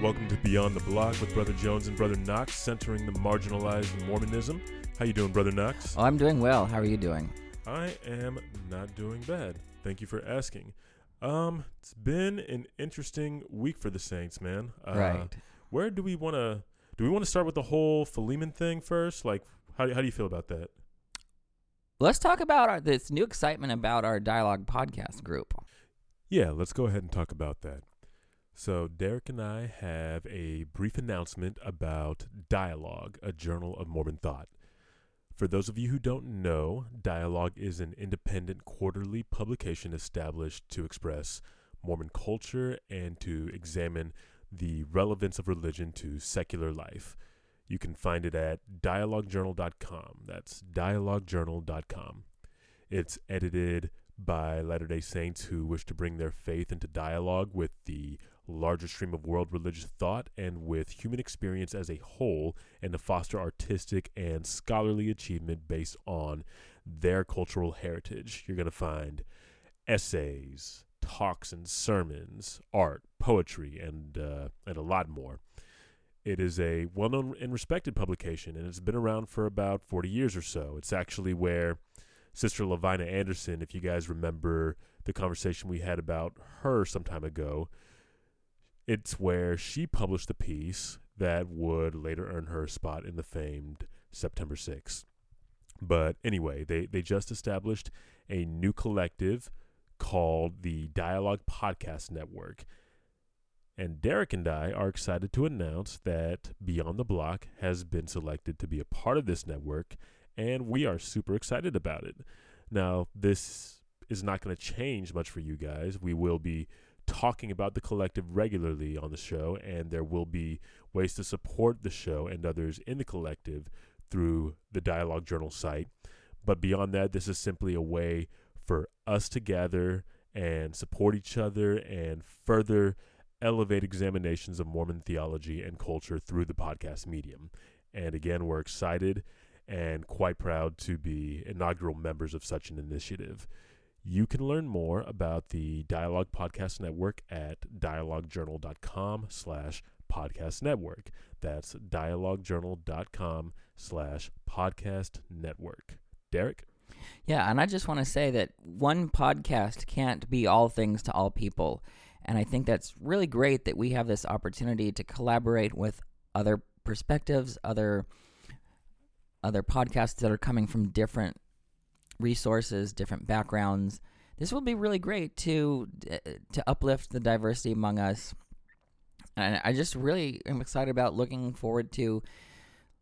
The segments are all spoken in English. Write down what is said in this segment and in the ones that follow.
Welcome to Beyond the Block with Brother Jones and Brother Knox, centering the marginalized Mormonism. How you doing, Brother Knox? Oh, I'm doing well. How are you doing? I am not doing bad. Thank you for asking. Um, it's been an interesting week for the Saints, man. Uh, right. Where do we want to? Do we want to start with the whole Philemon thing first? Like, how do, how do you feel about that? Let's talk about our, this new excitement about our dialogue podcast group. Yeah, let's go ahead and talk about that. So, Derek and I have a brief announcement about Dialogue, a journal of Mormon thought. For those of you who don't know, Dialogue is an independent quarterly publication established to express Mormon culture and to examine the relevance of religion to secular life. You can find it at dialoguejournal.com. That's dialoguejournal.com. It's edited by Latter day Saints who wish to bring their faith into dialogue with the larger stream of world religious thought and with human experience as a whole, and to foster artistic and scholarly achievement based on their cultural heritage. You're going to find essays, talks and sermons, art, poetry, and uh, and a lot more. It is a well-known and respected publication, and it's been around for about 40 years or so. It's actually where Sister Lavina Anderson, if you guys remember the conversation we had about her some time ago, it's where she published the piece that would later earn her a spot in the famed September 6th. But anyway, they, they just established a new collective called the Dialogue Podcast Network. And Derek and I are excited to announce that Beyond the Block has been selected to be a part of this network, and we are super excited about it. Now, this is not going to change much for you guys. We will be talking about the collective regularly on the show, and there will be ways to support the show and others in the collective through the Dialogue Journal site. But beyond that, this is simply a way for us to gather and support each other and further elevate examinations of Mormon theology and culture through the podcast medium. And again, we're excited and quite proud to be inaugural members of such an initiative. You can learn more about the Dialogue Podcast Network at dialoguejournal.com slash podcast network. That's dialoguejournal.com slash podcast network. Derek? Yeah, and I just want to say that one podcast can't be all things to all people. And I think that's really great that we have this opportunity to collaborate with other perspectives, other other podcasts that are coming from different resources, different backgrounds. This will be really great to to uplift the diversity among us. And I just really am excited about looking forward to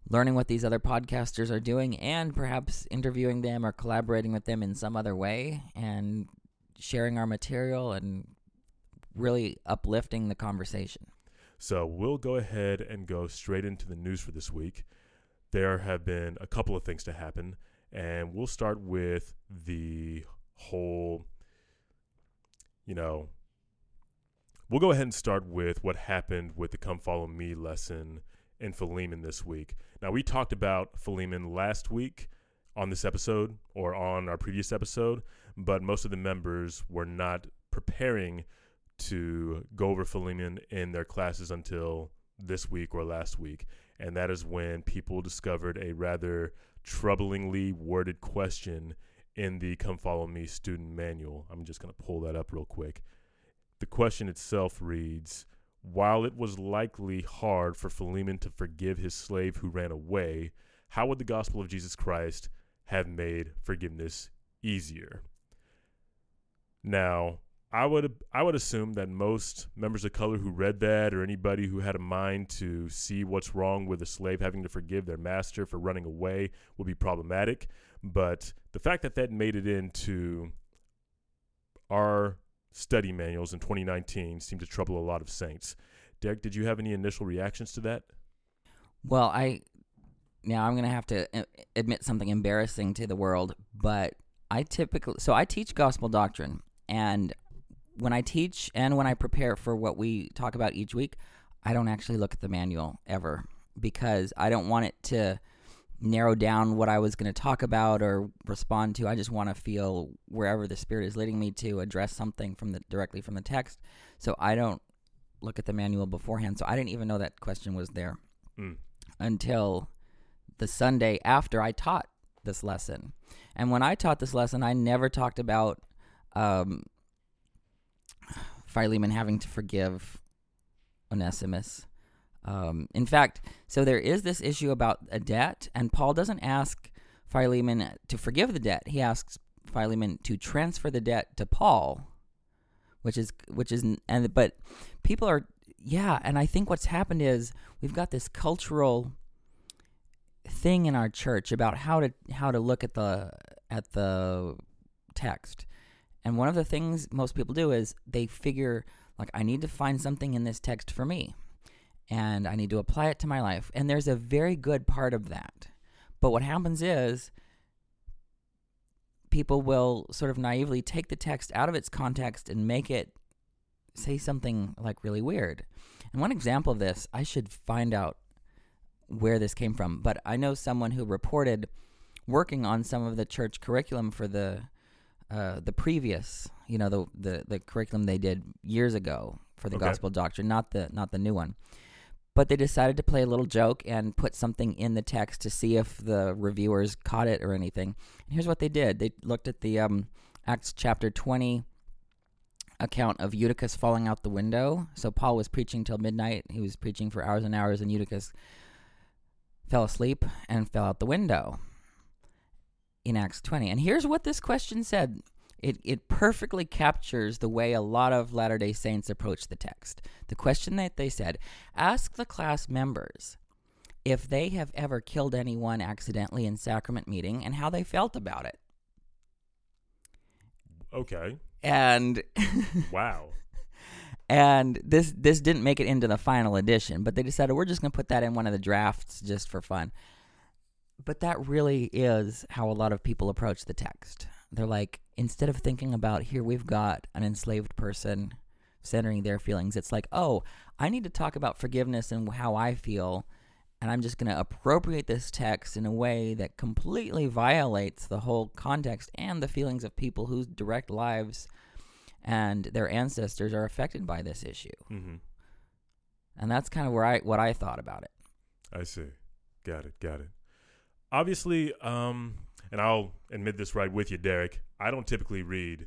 learning what these other podcasters are doing and perhaps interviewing them or collaborating with them in some other way and sharing our material and really uplifting the conversation. So we'll go ahead and go straight into the news for this week. There have been a couple of things to happen. And we'll start with the whole, you know, we'll go ahead and start with what happened with the Come Follow Me lesson in Philemon this week. Now, we talked about Philemon last week on this episode or on our previous episode, but most of the members were not preparing to go over Philemon in their classes until this week or last week. And that is when people discovered a rather troublingly worded question in the Come Follow Me student manual. I'm just going to pull that up real quick. The question itself reads While it was likely hard for Philemon to forgive his slave who ran away, how would the gospel of Jesus Christ have made forgiveness easier? Now, I would I would assume that most members of color who read that or anybody who had a mind to see what's wrong with a slave having to forgive their master for running away would be problematic. But the fact that that made it into our study manuals in 2019 seemed to trouble a lot of saints. Derek, did you have any initial reactions to that? Well, I now I'm going to have to uh, admit something embarrassing to the world, but I typically so I teach gospel doctrine and when I teach and when I prepare for what we talk about each week, I don't actually look at the manual ever because I don't want it to narrow down what I was going to talk about or respond to. I just want to feel wherever the spirit is leading me to address something from the directly from the text. So I don't look at the manual beforehand, so I didn't even know that question was there Mm. until the Sunday after I taught this lesson. And when I taught this lesson, I never talked about um, Philemon having to forgive Onesimus. Um, in fact, so there is this issue about a debt, and Paul doesn't ask Philemon to forgive the debt. He asks Philemon to transfer the debt to Paul, which is which is and but people are yeah, and I think what's happened is we've got this cultural thing in our church about how to how to look at the at the text. And one of the things most people do is they figure like I need to find something in this text for me and I need to apply it to my life. And there's a very good part of that. But what happens is people will sort of naively take the text out of its context and make it say something like really weird. And one example of this, I should find out where this came from, but I know someone who reported working on some of the church curriculum for the uh, the previous, you know, the, the the curriculum they did years ago for the Okay. gospel doctrine, not the not the new one. But they decided to play a little joke and put something in the text to see if the reviewers caught it or anything. And here's what they did: they looked at the um, Acts chapter twenty account of Eutychus falling out the window. So Paul was preaching till midnight. He was preaching for hours and hours, and Eutychus fell asleep and fell out the window in Acts 20. And here's what this question said. It, it perfectly captures the way a lot of Latter day Saints approach the text. The question that they said ask the class members if they have ever killed anyone accidentally in sacrament meeting and how they felt about it. Okay. And Wow. and this this didn't make it into the final edition, but they decided we're just going to put that in one of the drafts just for fun. But that really is how a lot of people approach the text. They're like instead of thinking about here we've got an enslaved person centering their feelings, it's like, "Oh, I need to talk about forgiveness and how I feel." And I'm just going to appropriate this text in a way that completely violates the whole context and the feelings of people whose direct lives and their ancestors are affected by this issue. hmm And that's kind of where I what I thought about it. I see. Got it. Got it. Obviously, um, and I'll admit this right with you, Derek. I don't typically read,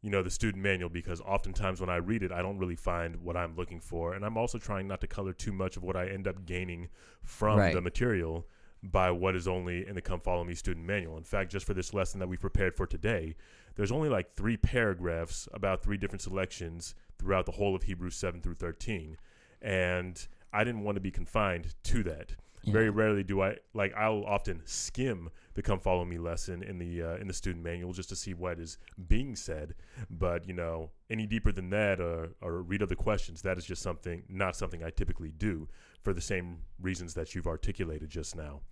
you know, the student manual because oftentimes when I read it, I don't really find what I'm looking for, and I'm also trying not to color too much of what I end up gaining from Right. the material by what is only in the Come Follow Me student manual. In fact, just for this lesson that we prepared for today, there's only like three paragraphs about three different selections throughout the whole of Hebrews 7 through 13. And I didn't want to be confined to that. Yeah. Very rarely do I like. I'll often skim the "Come Follow Me" lesson in the uh, in the student manual just to see what is being said. But you know, any deeper than that, or or read other questions, that is just something not something I typically do for the same reasons that you've articulated just now.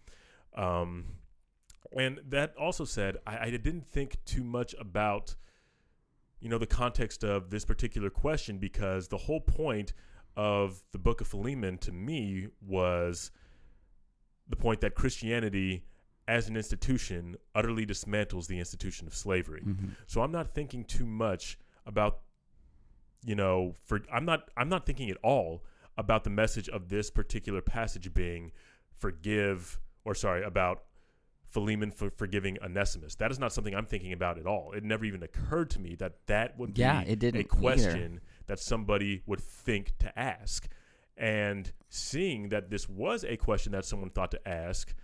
Um, and that also said, I, I didn't think too much about you know the context of this particular question because the whole point of the book of Philemon to me was the point that Christianity as an institution utterly dismantles the institution of slavery. Mhm. So I'm not thinking too much about you know for I'm not I'm not thinking at all about the message of this particular passage being forgive or sorry about Philemon for forgiving Onesimus. That is not something I'm thinking about at all. It never even occurred to me that that would Yeah, be it didn't a either. question that somebody would think to ask. And seeing that this was a question that someone thought to ask,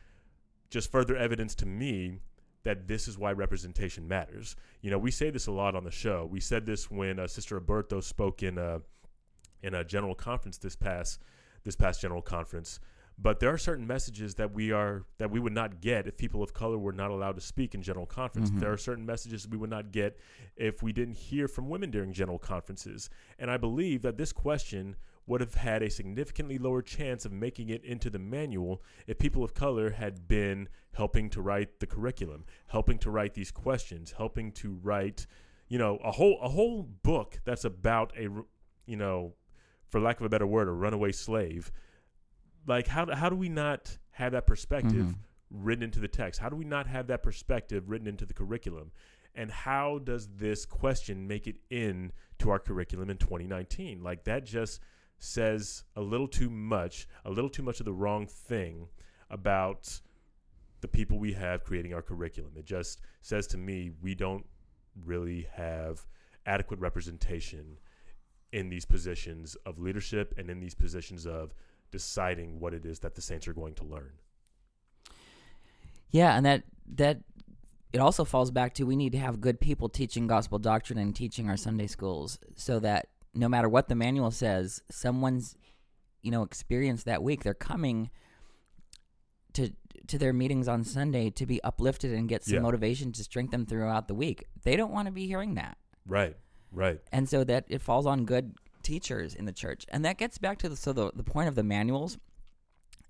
just further evidence to me that this is why representation matters. You know, we say this a lot on the show. We said this when uh, Sister Aburto spoke in a in a general conference this past this past general conference. But there are certain messages that we are that we would not get if people of color were not allowed to speak in general conference. Mhm. There are certain messages we would not get if we didn't hear from women during general conferences. And I believe that this question would have had a significantly lower chance of making it into the manual if people of color had been helping to write the curriculum, helping to write these questions, helping to write, you know, a whole a whole book that's about a you know, for lack of a better word, a runaway slave. Like how do- how do we not have that perspective Mhm. written into the text? How do we not have that perspective written into the curriculum? And how does this question make it in to our curriculum in 2019? Like that just says a little too much, a little too much of the wrong thing about the people we have creating our curriculum. It just says to me we don't really have adequate representation in these positions of leadership and in these positions of deciding what it is that the saints are going to learn. Yeah, and that that it also falls back to we need to have good people teaching gospel doctrine and teaching our Sunday schools so that no matter what the manual says, someone's you know experience that week, they're coming to to their meetings on Sunday to be uplifted and get some Yeah. motivation to strengthen them throughout the week. They don't want to be hearing that. Right, right. and so that it falls on good teachers in the church and that gets back to the so the, the point of the manuals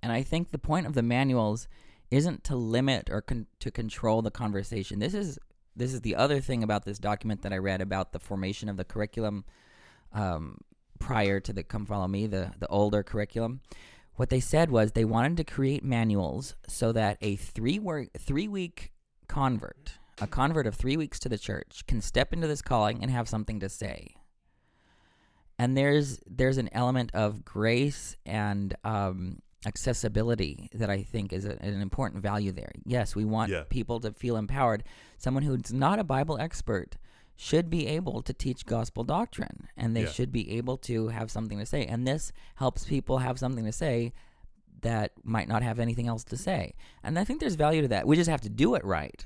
and i think the point of the manuals isn't to limit or con- to control the conversation this is this is the other thing about this document that i read about the formation of the curriculum um, prior to the come follow me the the older curriculum what they said was they wanted to create manuals so that a three work three week convert a convert of three weeks to the church can step into this calling and have something to say and there's there's an element of grace and um, accessibility that I think is a, an important value there. Yes, we want Yeah. people to feel empowered. Someone who's not a Bible expert should be able to teach gospel doctrine, and they Yeah. should be able to have something to say. And this helps people have something to say that might not have anything else to say. And I think there's value to that. We just have to do it right.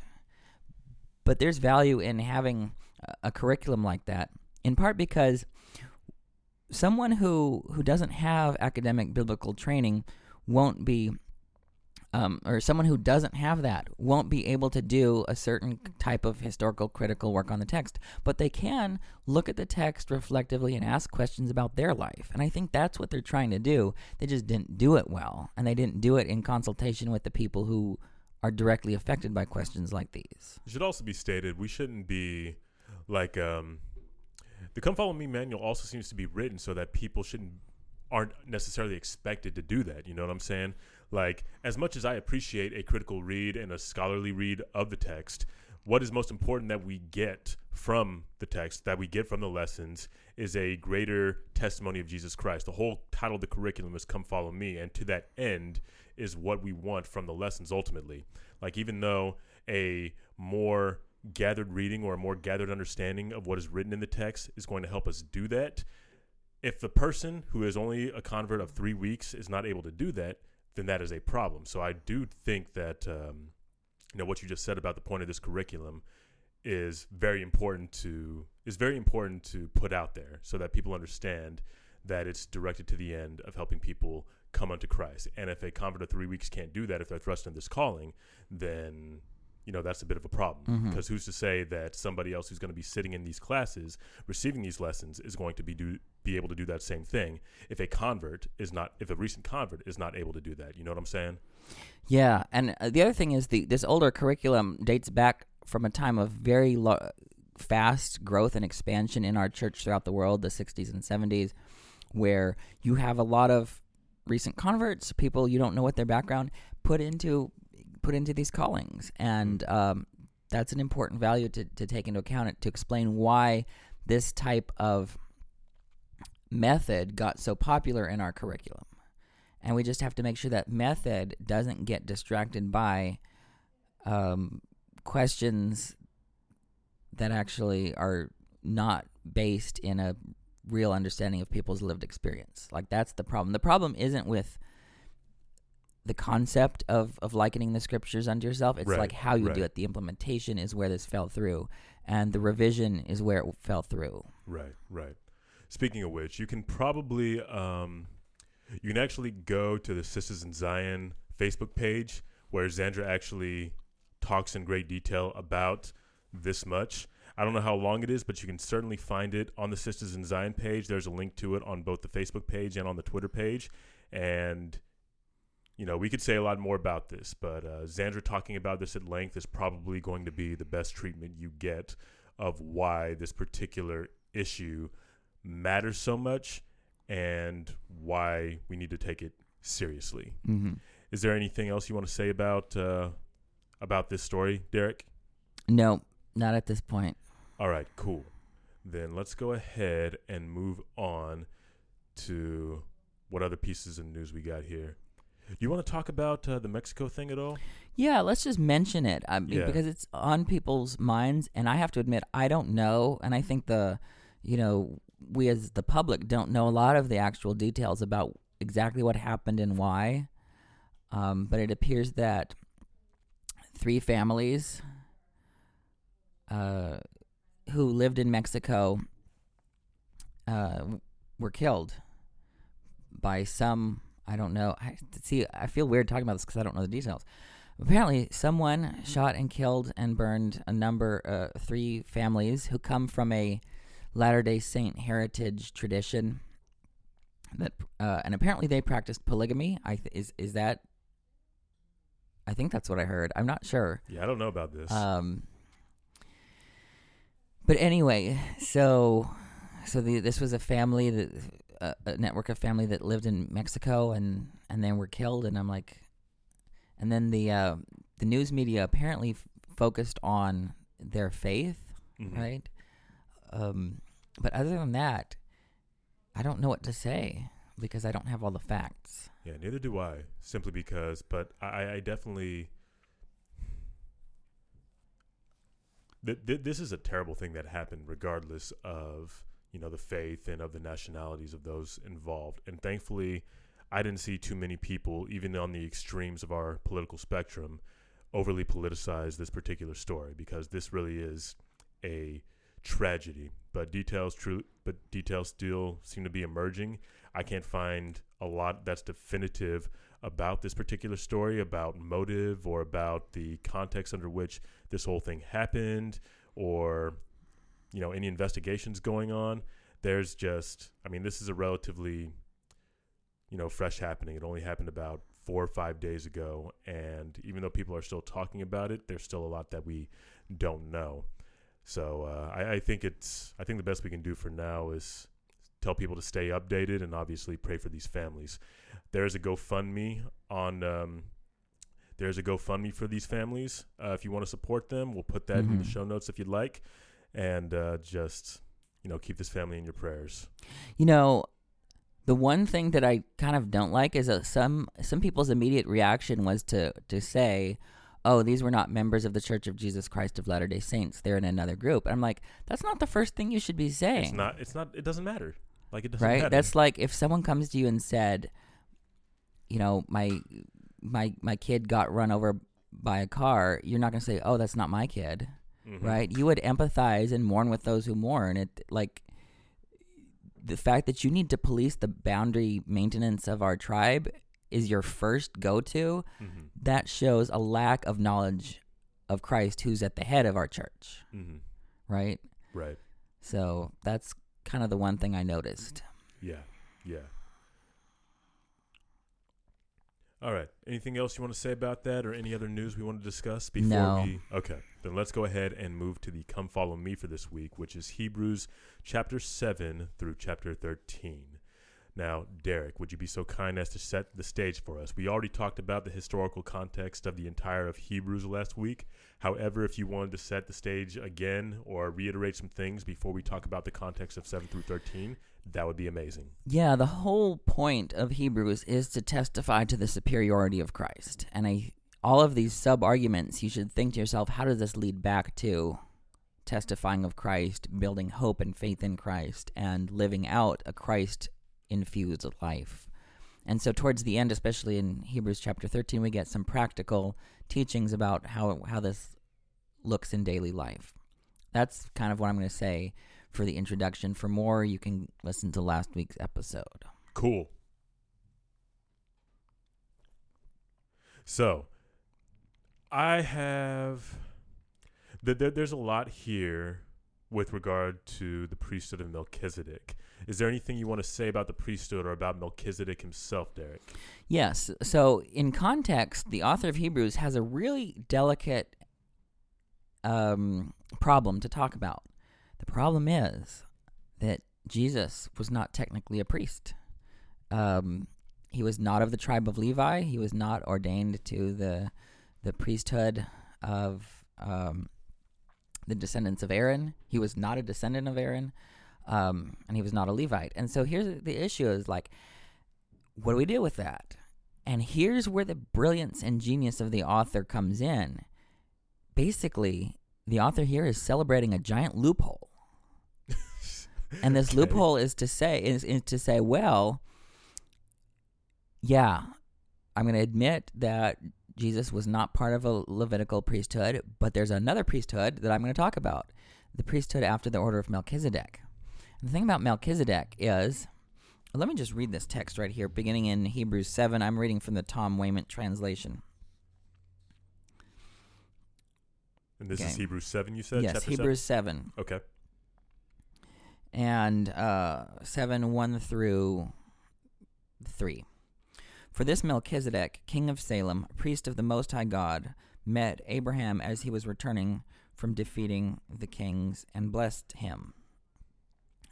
But there's value in having a- a curriculum like that, in part because someone who who doesn't have academic biblical training won't be um, or someone who doesn't have that won't be able to do a certain type of historical critical work on the text but they can look at the text reflectively and ask questions about their life and i think that's what they're trying to do they just didn't do it well and they didn't do it in consultation with the people who are directly affected by questions like these It should also be stated we shouldn't be like um, the Come Follow Me manual also seems to be written so that people shouldn't aren't necessarily expected to do that. You know what I'm saying? Like as much as I appreciate a critical read and a scholarly read of the text, what is most important that we get from the text, that we get from the lessons, is a greater testimony of Jesus Christ. The whole title of the curriculum is Come Follow Me, and to that end is what we want from the lessons ultimately. Like, even though a more gathered reading or a more gathered understanding of what is written in the text is going to help us do that, if the person who is only a convert of three weeks is not able to do that, then that is a problem. So I do think that um, you know what you just said about the point of this curriculum is very important to is very important to put out there so that people understand that it's directed to the end of helping people come unto Christ. And if a convert of three weeks can't do that, if they're thrust in this calling, then you know that's a bit of a problem Mhm. because who's to say that somebody else who's going to be sitting in these classes receiving these lessons is going to be do be able to do that same thing if a convert is not if a recent convert is not able to do that. You know what i'm saying? Yeah, and uh, the other thing is the this older curriculum dates back from a time of very lo- fast growth and expansion in our church throughout the world, the 60s and 70s, where you have a lot of recent converts, people you don't know what their background put into put into these callings, and um, that's an important value to to take into account to explain why this type of method got so popular in our curriculum and we just have to make sure that method doesn't get distracted by um, questions that actually are not based in a real understanding of people's lived experience. Like that's the problem. The problem isn't with the concept of of likening the scriptures unto yourself. It's Right, like how you do it. The implementation is where this fell through, and the revision is where it fell through. Right, right. Speaking of which, you can probably um, you can actually go to the Sisters in Zion Facebook page where Zandra actually talks in great detail about this much. I don't know how long it is, but you can certainly find it on the Sisters in Zion page. There's a link to it on both the Facebook page and on the Twitter page. And you know, we could say a lot more about this, but uh, Zandra talking about this at length is probably going to be the best treatment you get of why this particular issue matters so much and why we need to take it seriously. Mm-hmm. Is there anything else you want to say about uh, about this story, Derek? No, not at this point. All right, cool. Then let's go ahead and move on to what other pieces of news we got here. You want to talk about uh, the Mexico thing at all? Yeah, let's just mention it I mean, Yeah. because it's on people's minds, and I have to admit I don't know, and I think the, you know, we as the public don't know a lot of the actual details about exactly what happened and why. Um, but it appears that three families uh, who lived in Mexico uh, were killed by some I don't know. I see. I feel weird talking about this because I don't know the details. Apparently, someone shot and killed and burned a number, uh, three families who come from a Latter Day Saint heritage tradition. That uh, and apparently they practiced polygamy. I th- is is that? I think that's what I heard. I'm not sure. Yeah, I don't know about this. Um, but anyway, so so the this was a family that a, a network of family that lived in Mexico and and then were killed and I'm like and then the uh, the news media apparently f- focused on their faith, Mhm. right? Um, but other than that, I don't know what to say because I don't have all the facts. Yeah, neither do I. Simply because, but I, I definitely. Th- th- this is a terrible thing that happened, regardless of you know the faith and of the nationalities of those involved. And thankfully, I didn't see too many people, even on the extremes of our political spectrum, overly politicize this particular story because this really is a tragedy. But details, true, but details still seem to be emerging. I can't find a lot that's definitive about this particular story, about motive, or about the context under which this whole thing happened, or you know any investigations going on. There's just, I mean, this is a relatively you know fresh happening. It only happened about four or five days ago, and even though people are still talking about it, there's still a lot that we don't know. So uh, I, I think it's I think the best we can do for now is tell people to stay updated and obviously pray for these families. There's a GoFundMe on. Um, there's a GoFundMe for these families. Uh, if you want to support them, we'll put that in the Mhm. show notes if you'd like, and uh, just you know keep this family in your prayers. You know, the one thing that I kind of don't like is that some some people's immediate reaction was to to say, "Oh, these were not members of the Church of Jesus Christ of Latter Day Saints. They're in another group." I'm like, that's not the first thing you should be saying. It's not. It's not. It doesn't matter. Like it doesn't right? matter. That's like if someone comes to you and said, you know, my my my kid got run over by a car, you're not going to say, "Oh, that's not my kid." Mhm. right? You would empathize and mourn with those who mourn. It like the fact that you need to police the boundary maintenance of our tribe is your first go to. Mhm. That shows a lack of knowledge of Christ, who's at the head of our church, Mhm. right? Right. So that's kind of the one thing I noticed. Yeah. Yeah. All right. Anything else you want to say about that, or any other news we want to discuss before No. we? Okay. Then let's go ahead and move to the "Come Follow Me" for this week, which is Hebrews chapter seven through chapter thirteen. Now, Derek, would you be so kind as to set the stage for us? We already talked about the historical context of the entire of Hebrews last week. However, if you wanted to set the stage again or reiterate some things before we talk about the context of seven through thirteen, that would be amazing. Yeah, the whole point of Hebrews is to testify to the superiority of Christ. And I all of these sub arguments, you should think to yourself, how does this lead back to testifying of Christ, building hope and faith in Christ, and living out a Christ infused life? And so towards the end, especially in Hebrews chapter 13, we get some practical teachings about how how this looks in daily life. That's kind of what I'm going to say for the introduction. For more, you can listen to last week's episode. Cool. So, I have. Th- there's a lot here with regard to the priesthood of Melchizedek. Is there anything you want to say about the priesthood or about Melchizedek himself, Derek? Yes. So, in context, the author of Hebrews has a really delicate um, problem to talk about. The problem is that Jesus was not technically a priest. Um, he was not of the tribe of Levi. He was not ordained to the the priesthood of um, the descendants of Aaron. He was not a descendant of Aaron. Um, and he was not a Levite. And so here's the issue: is like, what do we do with that? And here's where the brilliance and genius of the author comes in. Basically, the author here is celebrating a giant loophole. and this Okay. loophole is to say is, is to say, well, yeah, I'm going to admit that Jesus was not part of a Levitical priesthood, but there's another priesthood that I'm going to talk about, the priesthood after the order of Melchizedek. The thing about Melchizedek is, let me just read this text right here, beginning in Hebrews 7. I'm reading from the Tom Wayment translation. And this Okay. is Hebrews 7, you said? yes, chapter Hebrews 7. 7? Okay. and uh, 7 1 through 3. For this Melchizedek, king of Salem, priest of the Most High God, met Abraham as he was returning from defeating the kings and blessed him.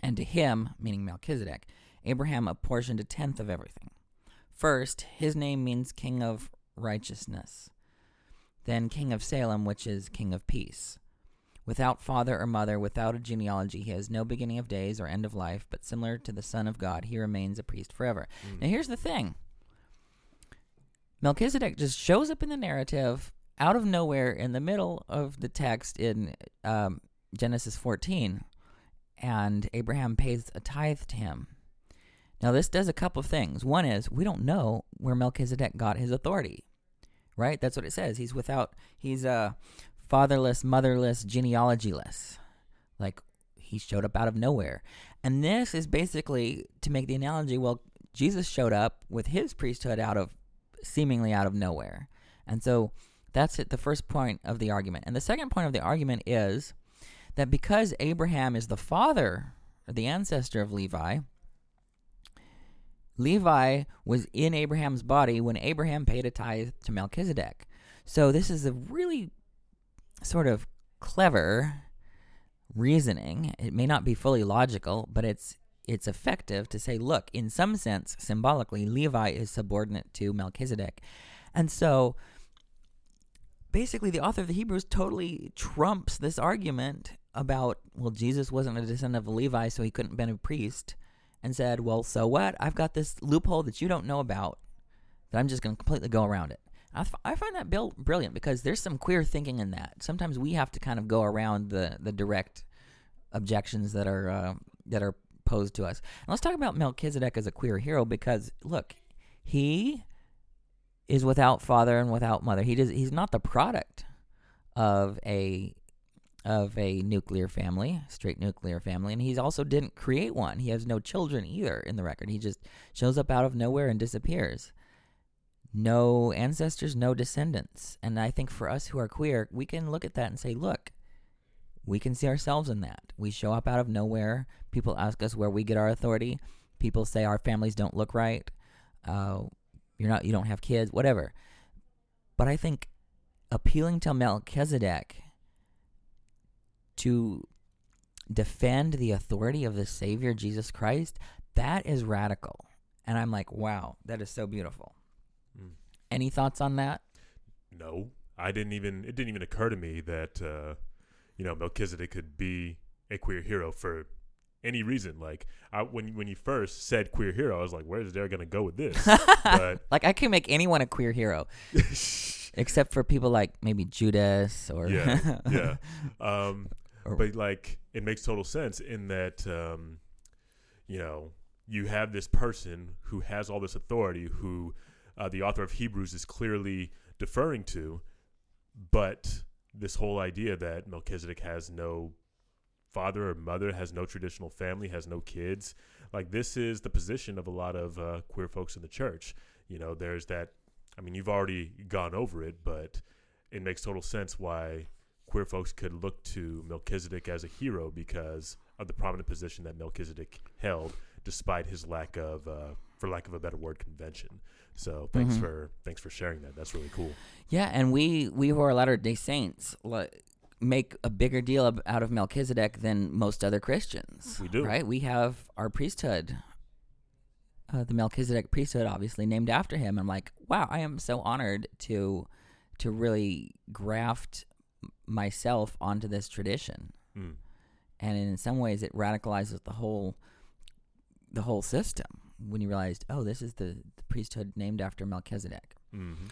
And to him, meaning Melchizedek, Abraham apportioned a tenth of everything. First, his name means king of righteousness, then king of Salem, which is king of peace. Without father or mother, without a genealogy, he has no beginning of days or end of life, but similar to the Son of God, he remains a priest forever. Mm. Now, here's the thing Melchizedek just shows up in the narrative out of nowhere in the middle of the text in um, Genesis 14, and Abraham pays a tithe to him. Now, this does a couple of things. One is we don't know where Melchizedek got his authority, right? That's what it says. He's without, he's uh, fatherless, motherless, genealogyless. Like he showed up out of nowhere. And this is basically to make the analogy well, Jesus showed up with his priesthood out of seemingly out of nowhere. And so that's it, the first point of the argument. And the second point of the argument is that because Abraham is the father, or the ancestor of Levi, Levi was in Abraham's body when Abraham paid a tithe to Melchizedek. So this is a really sort of clever reasoning. It may not be fully logical, but it's it's effective to say, look, in some sense, symbolically, Levi is subordinate to Melchizedek. And so basically the author of the Hebrews totally trumps this argument about, well, Jesus wasn't a descendant of Levi, so he couldn't have been a priest, and said, well, so what? I've got this loophole that you don't know about that I'm just going to completely go around it. I, find that bil- brilliant because there's some queer thinking in that. Sometimes we have to kind of go around the, the direct objections that are uh, that are posed to us. And let's talk about Melchizedek as a queer hero because look, he is without father and without mother. He does he's not the product of a of a nuclear family, straight nuclear family, and he also didn't create one. He has no children either in the record. He just shows up out of nowhere and disappears. No ancestors, no descendants. And I think for us who are queer, we can look at that and say, look, we can see ourselves in that. We show up out of nowhere. People ask us where we get our authority. People say our families don't look right. Uh, you're not. You don't have kids. Whatever. But I think appealing to Melchizedek to defend the authority of the Savior Jesus Christ, that is radical. And I'm like, wow, that is so beautiful. Mm. Any thoughts on that? No, I didn't even. It didn't even occur to me that uh, you know Melchizedek could be a queer hero for any reason. Like I, when when you first said queer hero, I was like, where's Derek gonna go with this? but like I can make anyone a queer hero, except for people like maybe Judas or yeah, yeah. Um, Or- but like it makes total sense in that um, you know you have this person who has all this authority, who uh, the author of Hebrews is clearly deferring to, but this whole idea that Melchizedek has no father or mother, has no traditional family, has no kids, like this is the position of a lot of uh, queer folks in the church. You know, there's that. I mean, you've already gone over it, but it makes total sense why queer folks could look to Melchizedek as a hero because of the prominent position that Melchizedek held, despite his lack of, uh, for lack of a better word, convention. So thanks Mhm. for thanks for sharing that. That's really cool. Yeah, and we we who are Latter Day Saints like, make a bigger deal out of Melchizedek than most other Christians. We do. right? We have our priesthood, uh, the Melchizedek priesthood, obviously named after him. I'm like, wow, I am so honored to to really graft myself onto this tradition. Mm. and in some ways it radicalizes the whole the whole system when you realized, oh, this is the, the priesthood named after Melchizedek. Mm-hmm.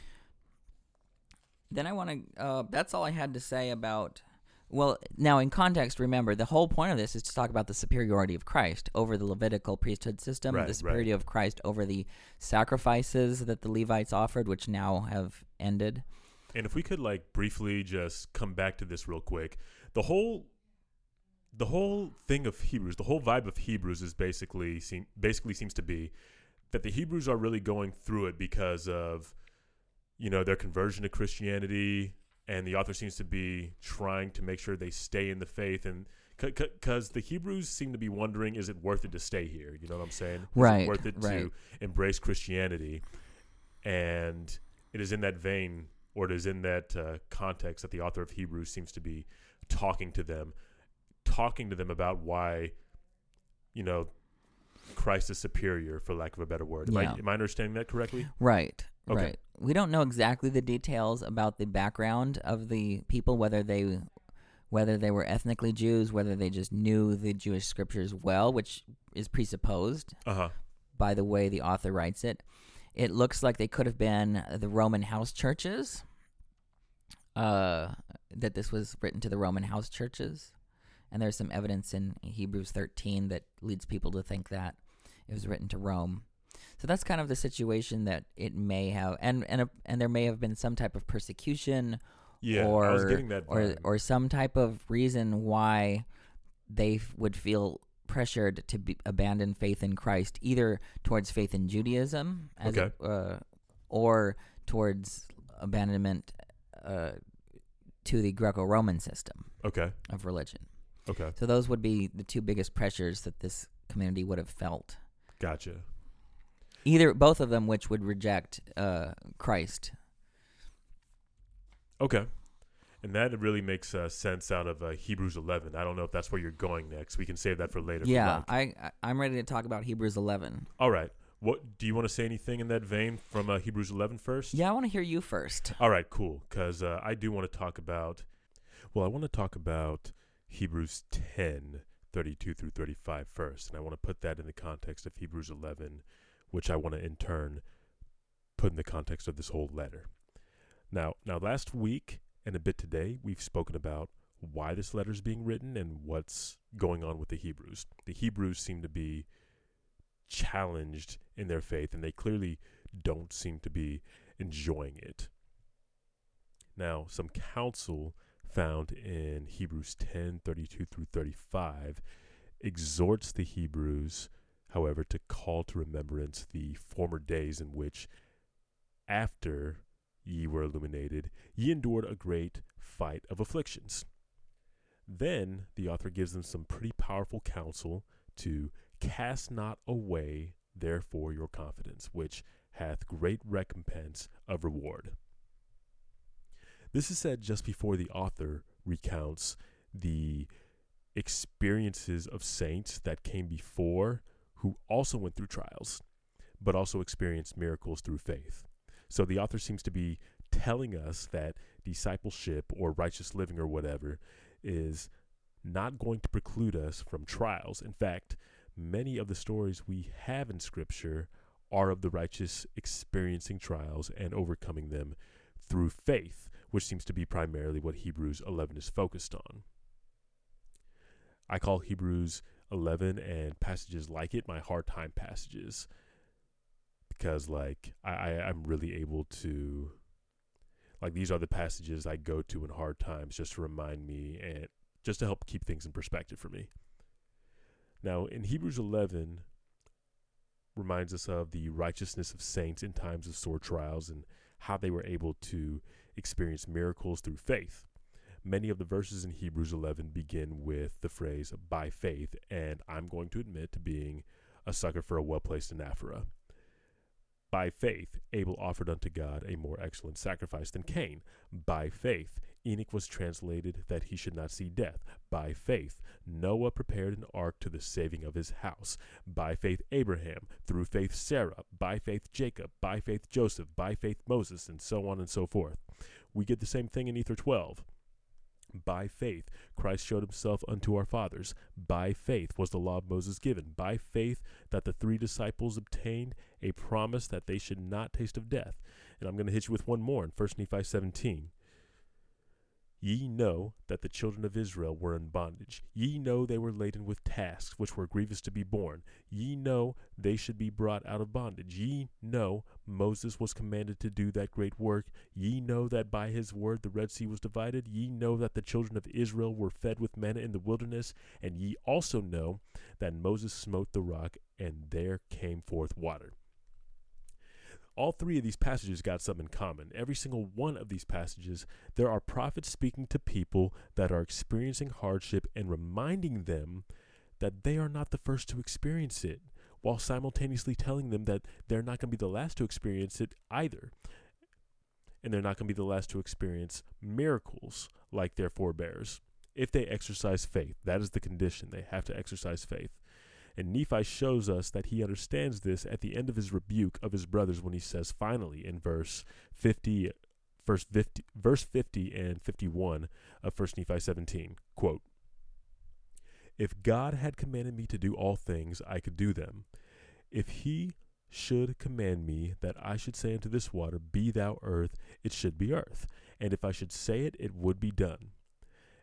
Then I want to. Uh, that's all I had to say about. Well, now in context, remember the whole point of this is to talk about the superiority of Christ over the Levitical priesthood system, Right, the right. superiority of Christ over the sacrifices that the Levites offered, which now have ended. And if we could like briefly just come back to this real quick, the whole the whole thing of Hebrews, the whole vibe of Hebrews is basically seem, basically seems to be that the Hebrews are really going through it because of you know their conversion to Christianity, and the author seems to be trying to make sure they stay in the faith and. Because the Hebrews seem to be wondering, is it worth it to stay here? You know what I'm saying? Is Right, it worth it right. to embrace Christianity? And it is in that vein, or it is in that uh, context, that the author of Hebrews seems to be talking to them, talking to them about why, you know, Christ is superior, for lack of a better word. Am, Yeah. I, am I understanding that correctly? Right. Okay. Right. We don't know exactly the details about the background of the people, whether they whether they were ethnically Jews, whether they just knew the Jewish scriptures well, which is presupposed Uh huh. by the way the author writes it. It looks like they could have been the Roman house churches. Uh, that this was written to the Roman house churches, and there's some evidence in Hebrews 13 that leads people to think that it was written to Rome. So that's kind of the situation that it may have, and and a, and there may have been some type of persecution Yeah, or I was getting that. or or some type of reason why they f- would feel pressured to be, abandon faith in Christ, either towards faith in Judaism, as Okay. a- uh, or towards abandonment uh, to the Greco-Roman system okay. of religion. Okay. So those would be the two biggest pressures that this community would have felt. Gotcha. Either both of them, which would reject uh, Christ. Okay. And that really makes uh, sense out of uh, Hebrews 11. I don't know if that's where you're going next. We can save that for later. Yeah, like. I, I I'm ready to talk about Hebrews 11. All right. What do you want to say anything in that vein from uh, Hebrews 11 first? Yeah, I want to hear you first. All right, cool. Because uh, I do want to talk about, well, I want to talk about Hebrews 10, 32 through 35 first. And I want to put that in the context of Hebrews 11, which I want to in turn put in the context of this whole letter. Now, now last week and a bit today, we've spoken about why this letter is being written and what's going on with the Hebrews. The Hebrews seem to be challenged in their faith, and they clearly don't seem to be enjoying it. Now, some counsel found in Hebrews 10 32 through 35 exhorts the Hebrews, however, to call to remembrance the former days in which, after ye were illuminated, ye endured a great fight of afflictions. Then the author gives them some pretty powerful counsel to cast not away, therefore, your confidence, which hath great recompense of reward. This is said just before the author recounts the experiences of saints that came before who also went through trials, but also experienced miracles through faith. So the author seems to be telling us that discipleship or righteous living or whatever is not going to preclude us from trials. In fact, many of the stories we have in Scripture are of the righteous experiencing trials and overcoming them through faith, which seems to be primarily what Hebrews 11 is focused on. I call Hebrews 11 and passages like it my hard time passages because, like, I, I, I'm really able to, like, these are the passages I go to in hard times just to remind me and just to help keep things in perspective for me. Now, in Hebrews 11, reminds us of the righteousness of saints in times of sore trials and how they were able to experience miracles through faith. Many of the verses in Hebrews 11 begin with the phrase by faith, and I'm going to admit to being a sucker for a well placed anaphora. By faith, Abel offered unto God a more excellent sacrifice than Cain. By faith, Enoch was translated that he should not see death. By faith, Noah prepared an ark to the saving of his house. By faith, Abraham. Through faith, Sarah. By faith, Jacob. By faith, Joseph. By faith, Moses, and so on and so forth. We get the same thing in Ether 12. By faith, Christ showed himself unto our fathers. By faith was the law of Moses given. By faith that the three disciples obtained a promise that they should not taste of death. And I'm going to hit you with one more in 1 Nephi 17. Ye know that the children of Israel were in bondage. Ye know they were laden with tasks which were grievous to be borne. Ye know they should be brought out of bondage. Ye know Moses was commanded to do that great work. Ye know that by his word the Red Sea was divided. Ye know that the children of Israel were fed with manna in the wilderness. And ye also know that Moses smote the rock, and there came forth water all three of these passages got something in common. Every single one of these passages, there are prophets speaking to people that are experiencing hardship and reminding them that they are not the first to experience it, while simultaneously telling them that they're not going to be the last to experience it either. And they're not going to be the last to experience miracles like their forebears if they exercise faith. That is the condition. They have to exercise faith. And Nephi shows us that he understands this at the end of his rebuke of his brothers when he says, finally, in verse 50, verse 50, verse 50 and 51 of 1 Nephi 17, quote, If God had commanded me to do all things, I could do them. If he should command me that I should say unto this water, Be thou earth, it should be earth. And if I should say it, it would be done.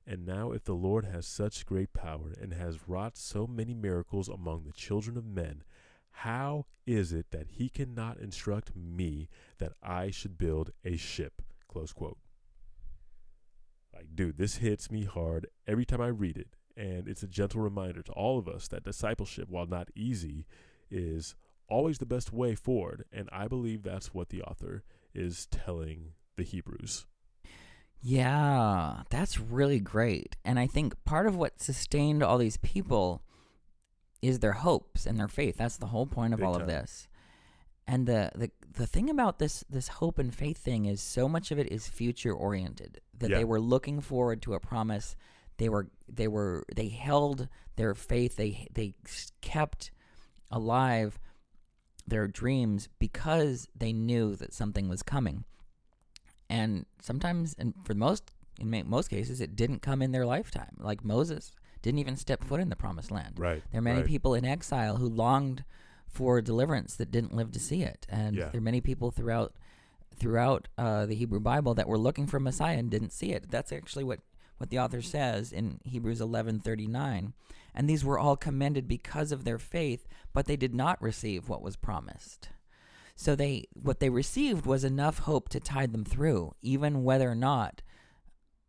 And now, if the Lord has such great power and has wrought so many miracles among the children of men, how is it that he cannot instruct me that I should build a ship? Close quote. Like, dude, this hits me hard every time I read it. And it's a gentle reminder to all of us that discipleship, while not easy, is always the best way forward. And I believe that's what the author is telling the Hebrews. Yeah, that's really great. And I think part of what sustained all these people is their hopes and their faith. That's the whole point of Big all time. of this. And the, the the thing about this this hope and faith thing is so much of it is future oriented. That Yeah. they were looking forward to a promise. They were they were they held their faith. They they kept alive their dreams because they knew that something was coming. And sometimes, and for most in most cases, it didn't come in their lifetime. Like Moses didn't even step foot in the promised land. Right. There are many right. people in exile who longed for deliverance that didn't live to see it, and Yeah. there are many people throughout throughout uh, the Hebrew Bible that were looking for Messiah and didn't see it. That's actually what what the author says in Hebrews eleven thirty nine. And these were all commended because of their faith, but they did not receive what was promised. So they what they received was enough hope to tide them through, even whether or not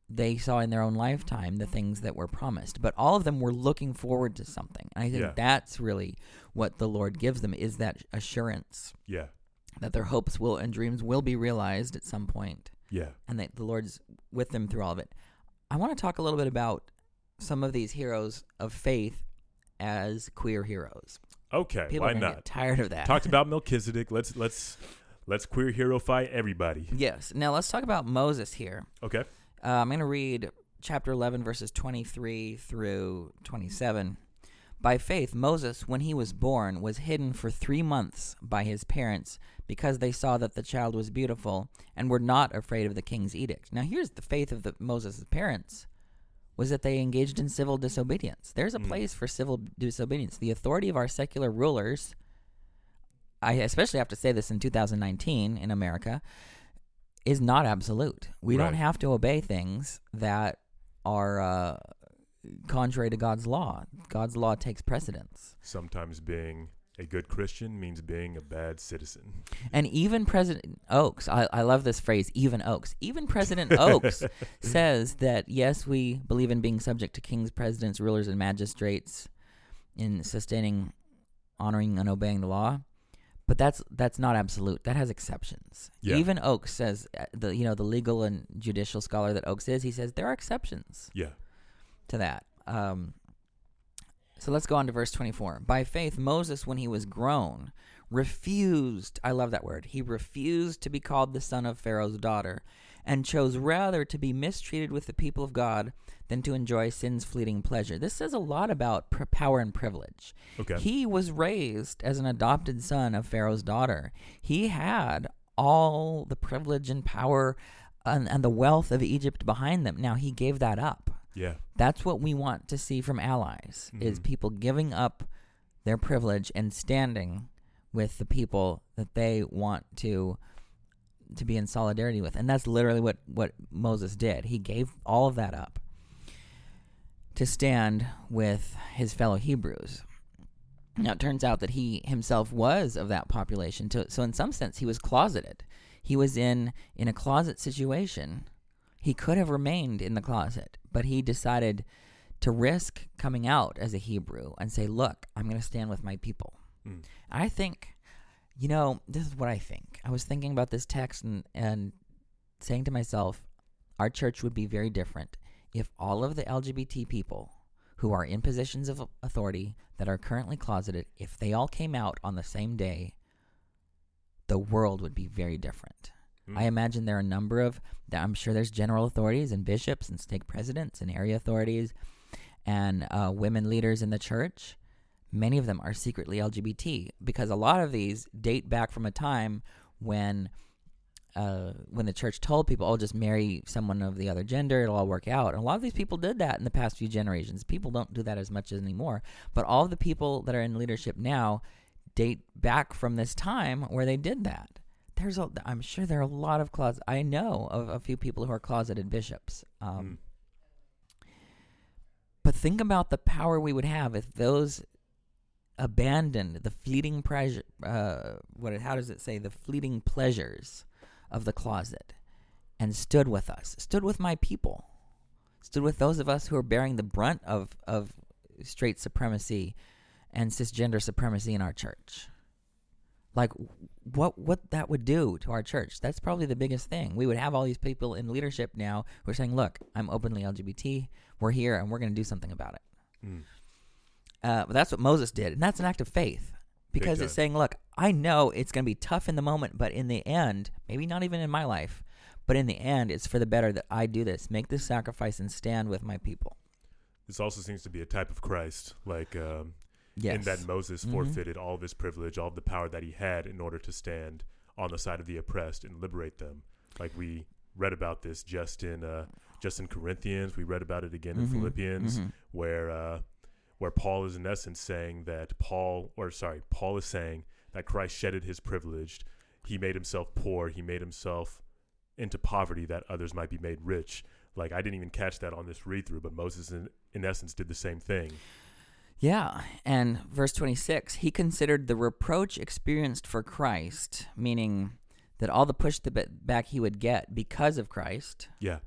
they saw in their own lifetime the things that were promised. But all of them were looking forward to something. And I think Yeah. that's really what the Lord gives them is that assurance Yeah. that their hopes will and dreams will be realized at some point Yeah. and that the Lord's with them through all of it. I want to talk a little bit about some of these heroes of faith as queer heroes. Okay. People why are not? get tired of that. Talked about Melchizedek. Let's let's let's queer hero fight everybody. yes. Now let's talk about Moses here. Okay. Uh, I'm going to read chapter 11, verses 23 through 27. By faith, Moses, when he was born, was hidden for three months by his parents because they saw that the child was beautiful and were not afraid of the king's edict. Now, here's the faith of the, Moses' parents was that they engaged in civil disobedience. There's a Mm. place for civil disobedience. The authority of our secular rulers, I especially have to say this in 2019 in America, is not absolute. We don't have to obey things that are uh, contrary to God's law. God's law takes precedence. Sometimes being a good Christian means being a bad citizen. And even President Oaks, I, I love this phrase, even Oaks. Even President Oaks says that, yes, we believe in being subject to kings, presidents, rulers, and magistrates in sustaining, honoring, and obeying the law. But that's that's not absolute. That has exceptions. Yeah. Even Oaks says uh, the you know the legal and judicial scholar that Oaks is. He says there are exceptions. Yeah. to that. Um, so let's go on to verse 24. By faith, Moses, when he was grown, refused, I love that word, he refused to be called the son of Pharaoh's daughter, and chose rather to be mistreated with the people of God than to enjoy sin's fleeting pleasure. This says a lot about pr- power and privilege. Okay. He was raised as an adopted son of Pharaoh's daughter. He had all the privilege and power and, and the wealth of Egypt behind them. Now he gave that up. Yeah. That's what we want to see from allies is Mhm. people giving up their privilege and standing with the people that they want to to be in solidarity with. And that's literally what what Moses did. He gave all of that up to stand with his fellow Hebrews. Now it turns out that he himself was of that population. To, so in some sense he was closeted. He was in in a closet situation. He could have remained in the closet, but he decided to risk coming out as a Hebrew and say, "Look, I'm going to stand with my people." Mm. I think, you know, this is what I think. I was thinking about this text and and saying to myself, our church would be very different if all of the LGBT people who are in positions of authority that are currently closeted, if they all came out on the same day, the world would be very different. Mm. I imagine there are a number of, I'm sure there's general authorities and bishops and stake presidents and area authorities and uh, women leaders in the church. Many of them are secretly LGBT because a lot of these date back from a time when. Uh, when the church told people, "Oh, just marry someone of the other gender; it'll all work out," and a lot of these people did that in the past few generations. People don't do that as much anymore, but all of the people that are in leadership now date back from this time where they did that. There's a, I'm sure there are a lot of closet. I know of a few people who are closeted bishops. Um, Mm. But think about the power we would have if those abandoned the fleeting pleasure. Uh, what? How does it say? The fleeting pleasures of the closet, and stood with us. Stood with my people. Stood with those of us who are bearing the brunt of of straight supremacy and cisgender supremacy in our church. Like what what that would do to our church. That's probably the biggest thing. We would have all these people in leadership now who are saying, "Look, I'm openly LGBT. We're here and we're going to do something about it." Mm. Uh, but that's what Moses did, and that's an act of faith because it's saying, "Look, I know it's going to be tough in the moment, but in the end, maybe not even in my life, but in the end, it's for the better that I do this, make this sacrifice, and stand with my people." This also seems to be a type of Christ, like um, Yes. in that Moses Mhm. forfeited all of his privilege, all of the power that he had in order to stand on the side of the oppressed and liberate them. Like we read about this just in uh, just in Corinthians. We read about it again in Mhm, Philippians, mhm. where uh, where Paul is in essence saying that Paul, or sorry, Paul is saying that Christ shedded his privilege. He made himself poor. He made himself into poverty that others might be made rich. Like I didn't even catch that on this read through, but Moses in, in essence did the same thing. Yeah, and verse 26, he considered the reproach experienced for Christ, meaning that all the push the back he would get because of Christ, Yeah.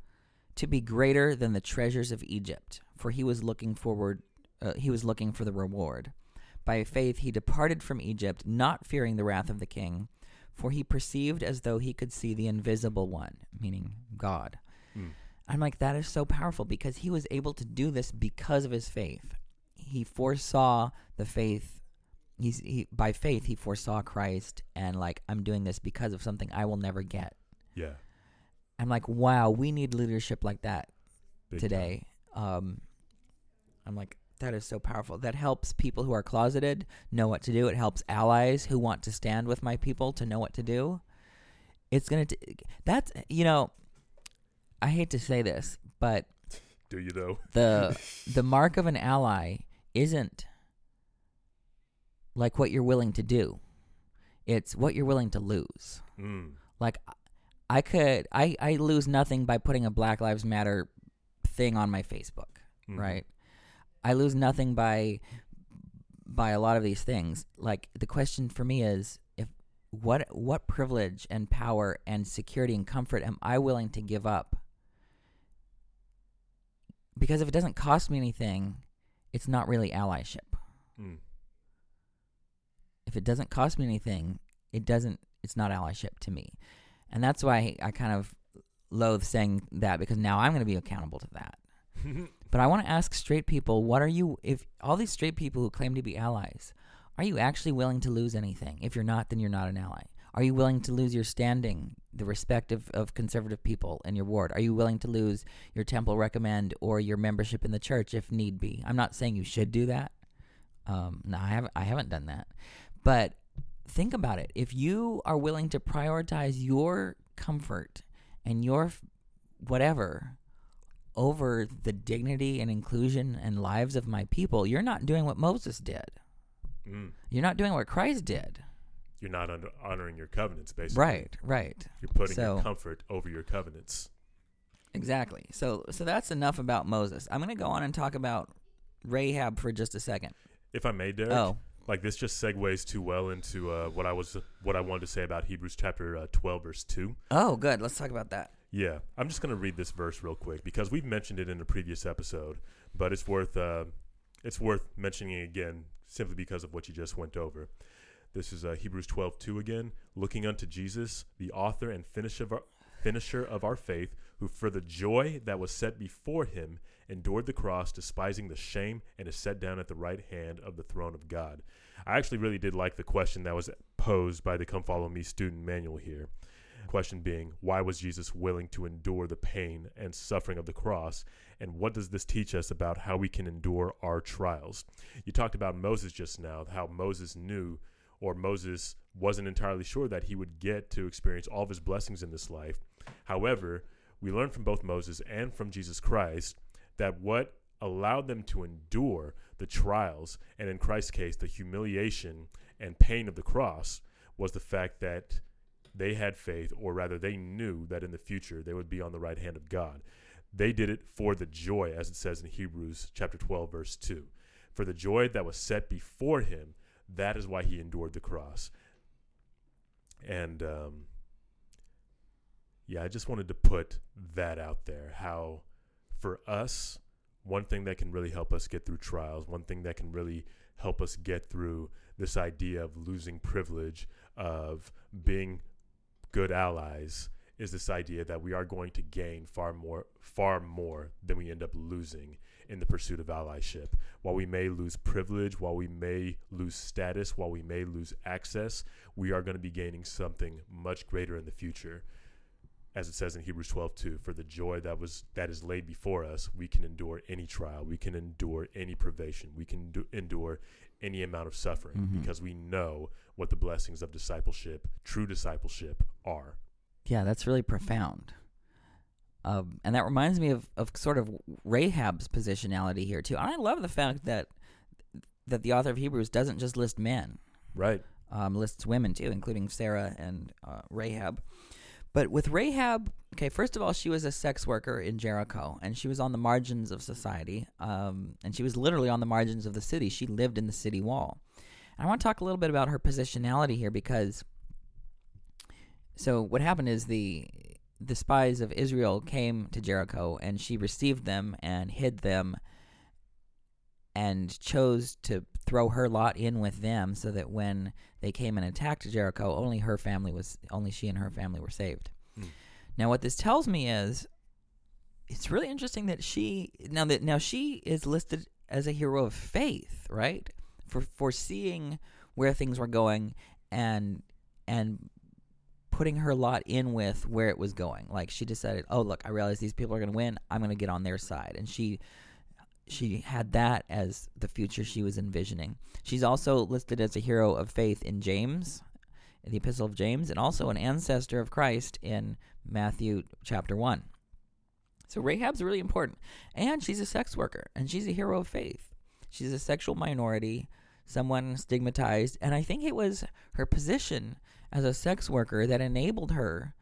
to be greater than the treasures of Egypt, for he was looking forward uh, he was looking for the reward. By faith he departed from Egypt, not fearing the wrath of the king, for he perceived as though he could see the invisible one, meaning God. Mm. I'm like, that is so powerful because he was able to do this because of his faith. He foresaw the faith. He's he, by faith he foresaw Christ, and like I'm doing this because of something I will never get. Yeah. I'm like, wow, we need leadership like that Big today. Um, I'm like, that is so powerful. That helps people who are closeted know what to do. It helps allies who want to stand with my people to know what to do. It's gonna. T- that's you know, I hate to say this, but. Do you though? the the mark of an ally isn't like what you're willing to do. It's what you're willing to lose. Mm. Like I could I I lose nothing by putting a Black Lives Matter thing on my Facebook, Mhm. right? I lose nothing by by a lot of these things. Like the question for me is if what what privilege and power and security and comfort am I willing to give up? Because if it doesn't cost me anything, it's not really allyship. Mm. if it doesn't cost me anything, it doesn't. It's not allyship to me, and that's why I kind of loathe saying that because now I'm going to be accountable to that. But I want to ask straight people: What are you? If all these straight people who claim to be allies, are you actually willing to lose anything? If you're not, then you're not an ally. Are you willing to lose your standing, the respect of, of conservative people in your ward? Are you willing to lose your temple recommend or your membership in the church if need be? I'm not saying you should do that. Um, no, I haven't. I haven't done that. But think about it. If you are willing to prioritize your comfort and your whatever over the dignity and inclusion and lives of my people, you're not doing what Moses did. Mm. You're not doing what Christ did. You're not under, honoring your covenants, basically. Right, right. You're putting So- your comfort over your covenants. Exactly. So so that's enough about Moses. I'm going to go on and talk about Rahab for just a second. If I may, Derek, Oh, like this just segues too well into uh, what I was what I wanted to say about Hebrews chapter uh, 12 verse 2. oh, good. Let's talk about that. Yeah, I'm just going to read this verse real quick because we've mentioned it in a previous episode, but it's worth uh, it's worth mentioning again simply because of what you just went over. This is uh, Hebrews 12:2 again, looking unto Jesus, the author and finisher of our, finisher of our faith, who for the joy that was set before him endured the cross, despising the shame, and is set down at the right hand of the throne of God. I actually really did like the question that was posed by the Come Follow Me student manual here. Question being, why was Jesus willing to endure the pain and suffering of the cross? And what does this teach us about how we can endure our trials? You talked about Moses just now, how Moses knew or Moses wasn't entirely sure that he would get to experience all of his blessings in this life. However, we learn from both Moses and from Jesus Christ that what allowed them to endure the trials, and in Christ's case, the humiliation and pain of the cross, was the fact that they had faith, or rather, they knew that in the future they would be on the right hand of God. They did it for the joy, as it says in Hebrews chapter 12, verse 2. For the joy that was set before him, that is why he endured the cross. And um, yeah, I just wanted to put that out there. How for us, one thing that can really help us get through trials, one thing that can really help us get through this idea of losing privilege, of being good allies, is this idea that we are going to gain far more, far more than we end up losing in the pursuit of allyship. While we may lose privilege, while we may lose status, while we may lose access, we are going to be gaining something much greater in the future as it says in Hebrews 12, 2, for the joy that was that is laid before us, we can endure any trial, we can endure any privation, we can do, endure any amount of suffering Mhm. because we know what the blessings of discipleship, true discipleship, are. Yeah, that's really profound. Um, and that reminds me of, of sort of Rahab's positionality here too. And I love the fact that that the author of Hebrews doesn't just list men, Right. um, lists women too, including Sarah and uh, Rahab. But with Rahab, okay, first of all, she was a sex worker in Jericho, and she was on the margins of society, um, and she was literally on the margins of the city. She lived in the city wall. And I want to talk a little bit about her positionality here because. So what happened is the the spies of Israel came to Jericho, and she received them and hid them, and chose to throw her lot in with them, so that when they came and attacked Jericho, only her family was only she and her family were saved. Hmm. Now what this tells me is it's really interesting that she now that now she is listed as a hero of faith, right? For foreseeing where things were going and and putting her lot in with where it was going. Like she decided, "Oh, look, I realize these people are going to win. I'm going to get on their side." And she she had that as the future she was envisioning. She's also listed as a hero of faith in James, in the Epistle of James, and also an ancestor of Christ in Matthew chapter 1. So Rahab's really important. And she's a sex worker, and she's a hero of faith. She's a sexual minority, someone stigmatized, and I think it was her position as a sex worker that enabled her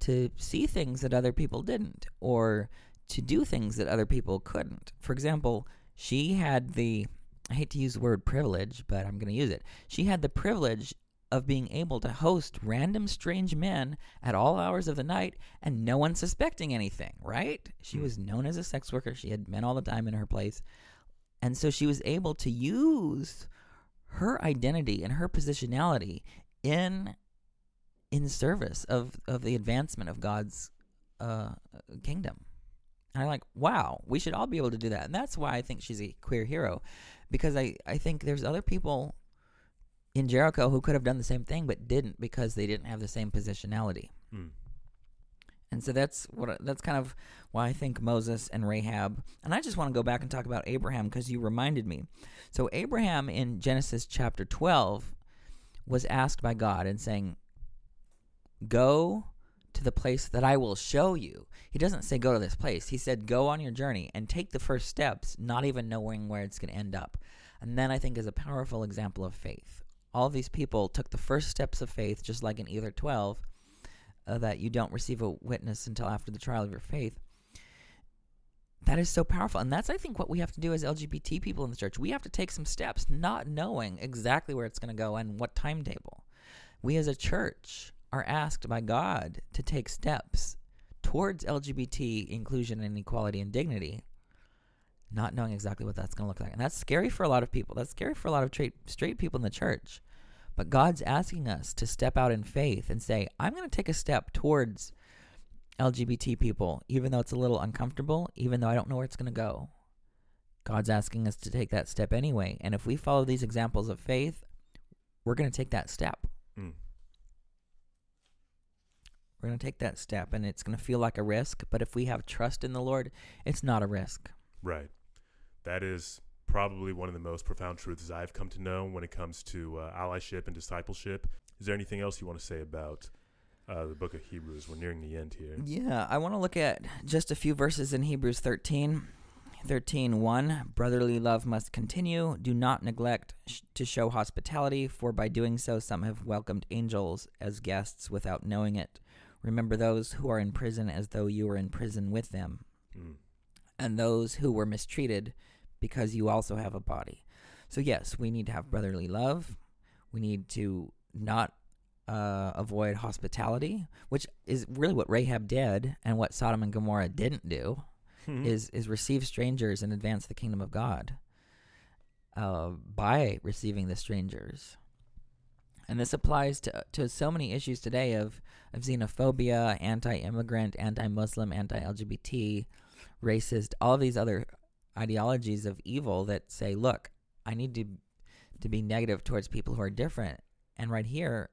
to see things that other people didn't, or to do things that other people couldn't. For example, she had the I hate to use the word privilege, but I'm going to use it. She had the privilege of being able to host random strange men at all hours of the night and no one suspecting anything, right? She Hmm. was known as a sex worker. She had men all the time in her place. And so she was able to use her identity and her positionality in in service of, of the advancement of God's uh, kingdom. And I'm like, wow, we should all be able to do that. And that's why I think she's a queer hero. Because I, I think there's other people in Jericho who could have done the same thing but didn't because they didn't have the same positionality. Mm. And so that's what that's kind of why I think Moses and Rahab. And I just want to go back and talk about Abraham because you reminded me. So Abraham in Genesis chapter 12 was asked by God and saying, "Go to the place that I will show you. He doesn't say go to this place. He said go on your journey and take the first steps, not even knowing where it's going to end up. And then I think is a powerful example of faith. All these people took the first steps of faith, just like in Ether 12, uh, that you don't receive a witness until after the trial of your faith. That is so powerful. And that's, I think, what we have to do as LGBT people in the church. We have to take some steps, not knowing exactly where it's going to go and what timetable. We as a church are asked by God to take steps towards LGBT inclusion and equality and dignity, not knowing exactly what that's going to look like. And that's scary for a lot of people. That's scary for a lot of tra- straight people in the church. But God's asking us to step out in faith and say, I'm going to take a step towards LGBT people, even though it's a little uncomfortable, even though I don't know where it's going to go. God's asking us to take that step anyway. And if we follow these examples of faith, we're going to take that step. Mm. We're going to take that step, and it's going to feel like a risk. But if we have trust in the Lord, it's not a risk. Right. That is probably one of the most profound truths I've come to know when it comes to uh, allyship and discipleship. Is there anything else you want to say about uh, the book of Hebrews? We're nearing the end here. Yeah, I want to look at just a few verses in Hebrews 13. 13 1 Brotherly love must continue. Do not neglect sh- to show hospitality, for by doing so, some have welcomed angels as guests without knowing it. Remember those who are in prison as though you were in prison with them, Mm. and those who were mistreated, because you also have a body. So, yes, we need to have brotherly love. We need to not uh, avoid hospitality, which is really what Rahab did and what Sodom and Gomorrah didn't do Hmm. is is receive strangers and advance the kingdom of God uh, by receiving the strangers. And this applies to to so many issues today of of xenophobia, anti-immigrant, anti-Muslim, anti-LGBT, racist, all these other ideologies of evil that say, look, I need to to be negative towards people who are different. And right here,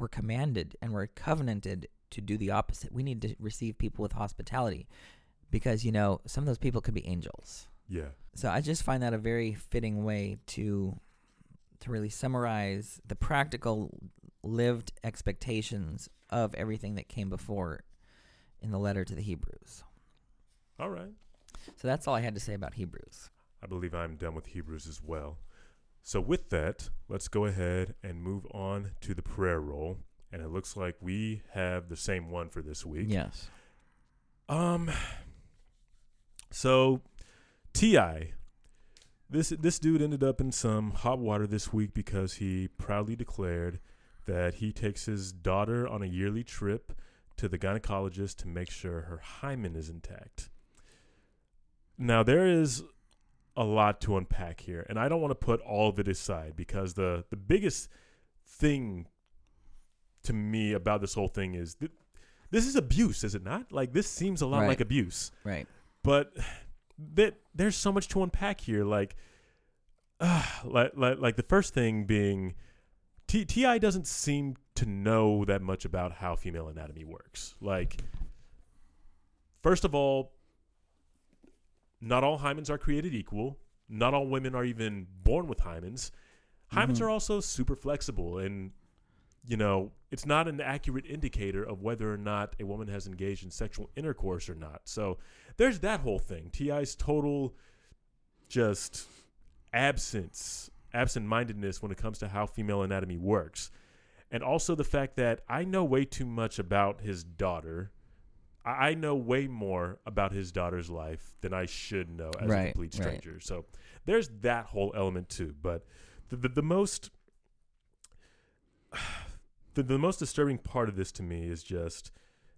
we're commanded and we're covenanted to do the opposite. We need to receive people with hospitality because, you know, some of those people could be angels. Yeah. So I just find that a very fitting way to to really summarize the practical lived expectations of everything that came before in the letter to the Hebrews. All right. So that's all I had to say about Hebrews. I believe I'm done with Hebrews as well. So, with that, let's go ahead and move on to the prayer roll. And it looks like we have the same one for this week. Yes. Um. So, Ti, this this dude ended up in some hot water this week because he proudly declared that he takes his daughter on a yearly trip to the gynecologist to make sure her hymen is intact. Now there is a lot to unpack here, and I don't want to put all of it aside because the the biggest thing to me about this whole thing is that this is abuse, is it not? Like this seems a lot Right. like abuse, Right. but that there's so much to unpack here. Like, uh, like, like, like the first thing being, T- Ti doesn't seem to know that much about how female anatomy works. Like, first of all, not all hymens are created equal. Not all women are even born with hymens. Hymens Mhm. are also super flexible, and you know it's not an accurate indicator of whether or not a woman has engaged in sexual intercourse or not. So there's that whole thing. Ti's total just absence, absent-mindedness when it comes to how female anatomy works, and also the fact that I know way too much about his daughter. I know way more about his daughter's life than I should know as a Right, complete right. stranger. So there's that whole element too. But the the, the most the, the most disturbing part of this to me is just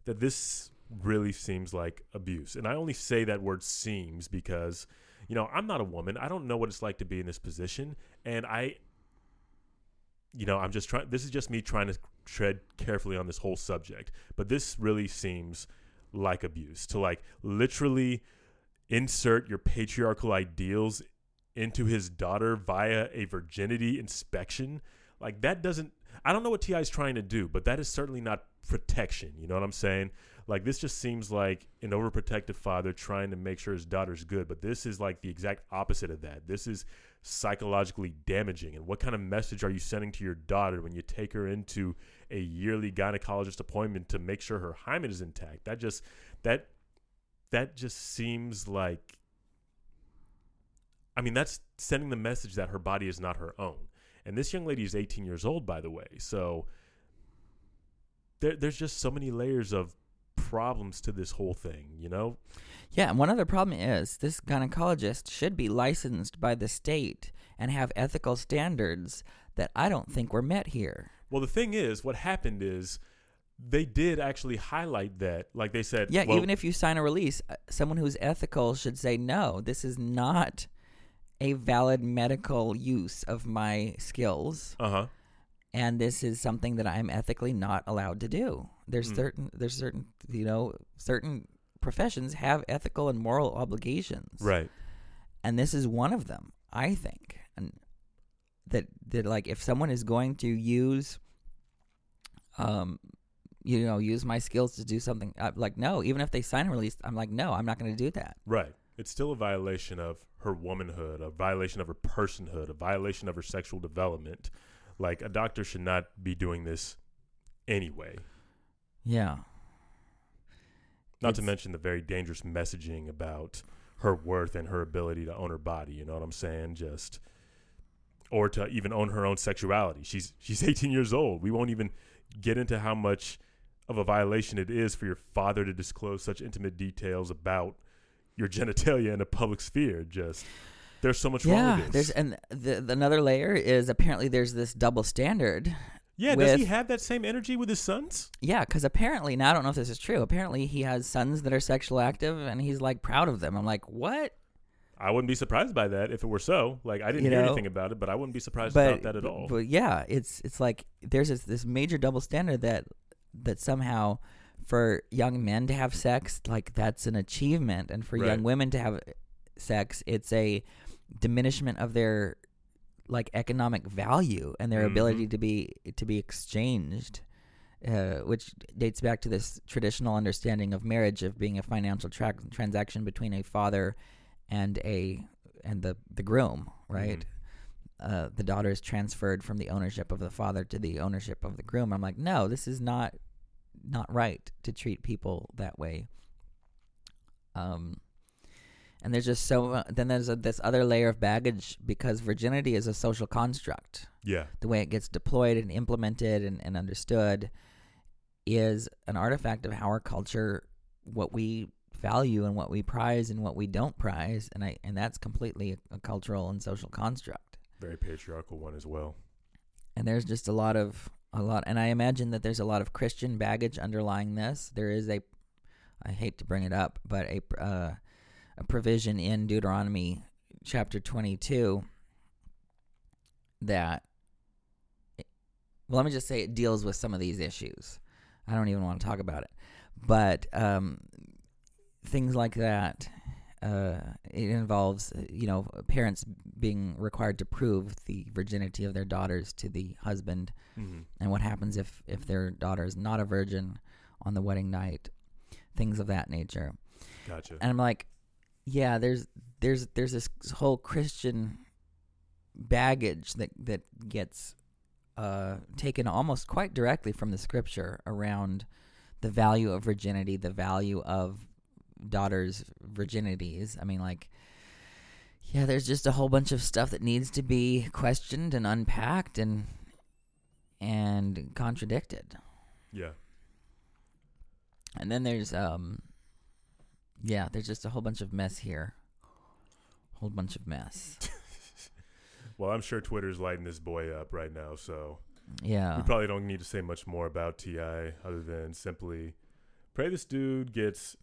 that this really seems like abuse. And I only say that word seems because, you know, I'm not a woman. I don't know what it's like to be in this position. And I, you know, I'm just trying, this is just me trying to tread carefully on this whole subject. But this really seems like abuse to like literally insert your patriarchal ideals into his daughter via a virginity inspection. Like that doesn't I don't know what Ti is trying to do, but that is certainly not protection. You know what I'm saying? Like this just seems like an overprotective father trying to make sure his daughter's good, but this is like the exact opposite of that. This is psychologically damaging. And what kind of message are you sending to your daughter when you take her into a yearly gynecologist appointment to make sure her hymen is intact? That just that that just seems like I mean, that's sending the message that her body is not her own. And this young lady is 18 years old, by the way. So there, there's just so many layers of problems to this whole thing, you know? Yeah, and one other problem is this gynecologist should be licensed by the state and have ethical standards that I don't think were met here. Well, the thing is, what happened is they did actually highlight that. Like they said, Yeah, well, even if you sign a release, uh, someone who's ethical should say, no, this is not a valid medical use of my skills. uh huh. and this is something that I'm ethically not allowed to do. There's Mm. certain there's certain you know certain professions have ethical and moral obligations, Right. And this is one of them, I think. And that that like if someone is going to use, um, you know, use my skills to do something, i like no. Even if they sign a release, I'm like no, I'm not going to do that. Right. It's still a violation of her womanhood, a violation of her personhood, a violation of her sexual development. Like a doctor should not be doing this anyway. Yeah. Not to mention the very dangerous messaging about her worth and her ability to own her body. You know what I'm saying? Just or to even own her own sexuality. She's she's 18 years old. We won't even get into how much of a violation it is for your father to disclose such intimate details about your genitalia in a public sphere. Just there's so much wrong Yeah, with there's this. and the, the another layer is apparently there's this double standard yeah, does he have that same energy with his sons? Yeah, because apparently, now I don't know if this is true. Apparently, he has sons that are sexual active, and he's like proud of them. I'm like, what? I wouldn't be surprised by that if it were so. Like I didn't You hear know, anything about it, but I wouldn't be surprised But, about that at but- all. But yeah, it's it's like there's this, this major double standard that that somehow for young men to have sex, like that's an achievement, and for Right. young women to have sex, it's a diminishment of their like economic value and their Mhm. ability to be to be exchanged. Uh, which dates back to this traditional understanding of marriage of being a financial tra- transaction between a father and a and the the groom, right? Uh, the daughter is transferred from the ownership of the father to the ownership of the groom. I'm like, no, this is not not right to treat people that way. Um, and there's just so uh, then there's a, this other layer of baggage because virginity is a social construct yeah. the way it gets deployed and implemented and, and understood is an artifact of how our culture what we value and what we prize and what we don't prize and I and that's completely a, a cultural and social construct. Very patriarchal one as well. and there's just a lot of a lot and I imagine that there's a lot of Christian baggage underlying this. There is a I hate to bring it up but a uh, a provision in Deuteronomy chapter 22 that well let me just say it deals with some of these issues. I don't even want to talk about it. But um, things like that uh, it involves you know parents being required to prove the virginity of their daughters to the husband Mm-hmm. and what happens if if their daughter is not a virgin on the wedding night things of that nature Gotcha. and I'm like, yeah, there's there's there's this whole Christian baggage that that gets uh, taken almost quite directly from the scripture around the value of virginity, the value of daughters' virginities. I mean, like, yeah, there's just a whole bunch of stuff that needs to be questioned and unpacked and and contradicted. yeah. And then there's um yeah, there's just a whole bunch of mess here. Whole bunch of mess. Well, I'm sure Twitter's lighting this boy up right now, so Yeah. we probably don't need to say much more about Ti other than simply pray this dude gets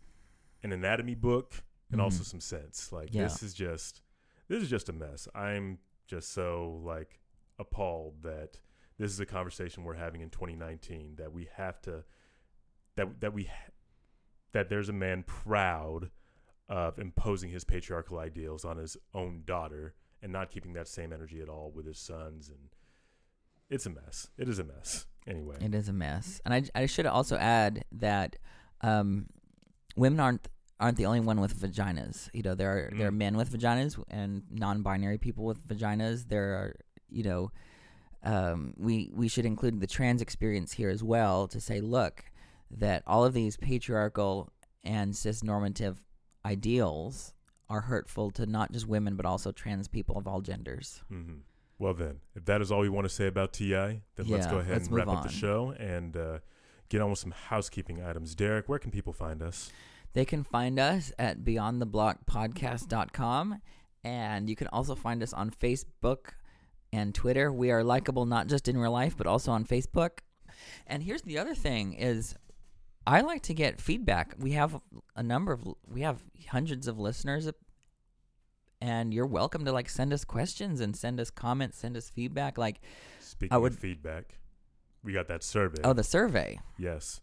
an anatomy book and also Mhm. some sense. Like Yeah. this is just this is just a mess. I'm just so like appalled that this is a conversation we're having in 2019 that we have to that that we ha- that there's a man proud of imposing his patriarchal ideals on his own daughter and not keeping that same energy at all with his sons and it's a mess. It is a mess. Anyway. It is a mess. And I, I should also add that um, women aren't aren't the only one with vaginas. You know, there are there are Mm. men with vaginas and non-binary people with vaginas. There are, you know, um, we we should include the trans experience here as well to say, look, that all of these patriarchal and cis-normative ideals are hurtful to not just women but also trans people of all genders. hmm Well, then, if that is all we want to say about TI, then let's go ahead let's and wrap move up the show and uh, get on with some housekeeping items. Derek, where can people find us? They can find us at beyondtheblockpodcast.com and you can also find us on Facebook and Twitter. We are likable not just in real life but also on Facebook. And here's the other thing is I like to get feedback. We have a number of we have hundreds of listeners and you're welcome to like send us questions and send us comments, send us feedback like Speaking would- of feedback, we got that survey. oh the survey. Yes.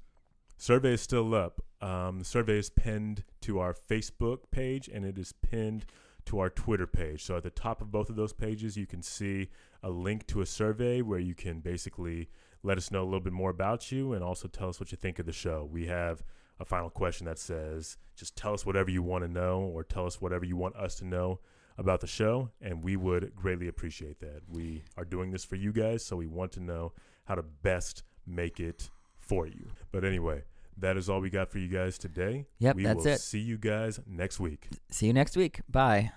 Survey is still up. Um, the survey is pinned to our Facebook page and it is pinned to our Twitter page. So at the top of both of those pages, you can see a link to a survey where you can basically let us know a little bit more about you and also tell us what you think of the show. We have a final question that says just tell us whatever you want to know or tell us whatever you want us to know about the show and we would greatly appreciate that. We are doing this for you guys, so we want to know how to best make it for you. But anyway, that is all we got for you guys today. Yep, we that's will it. see you guys next week. See you next week. Bye.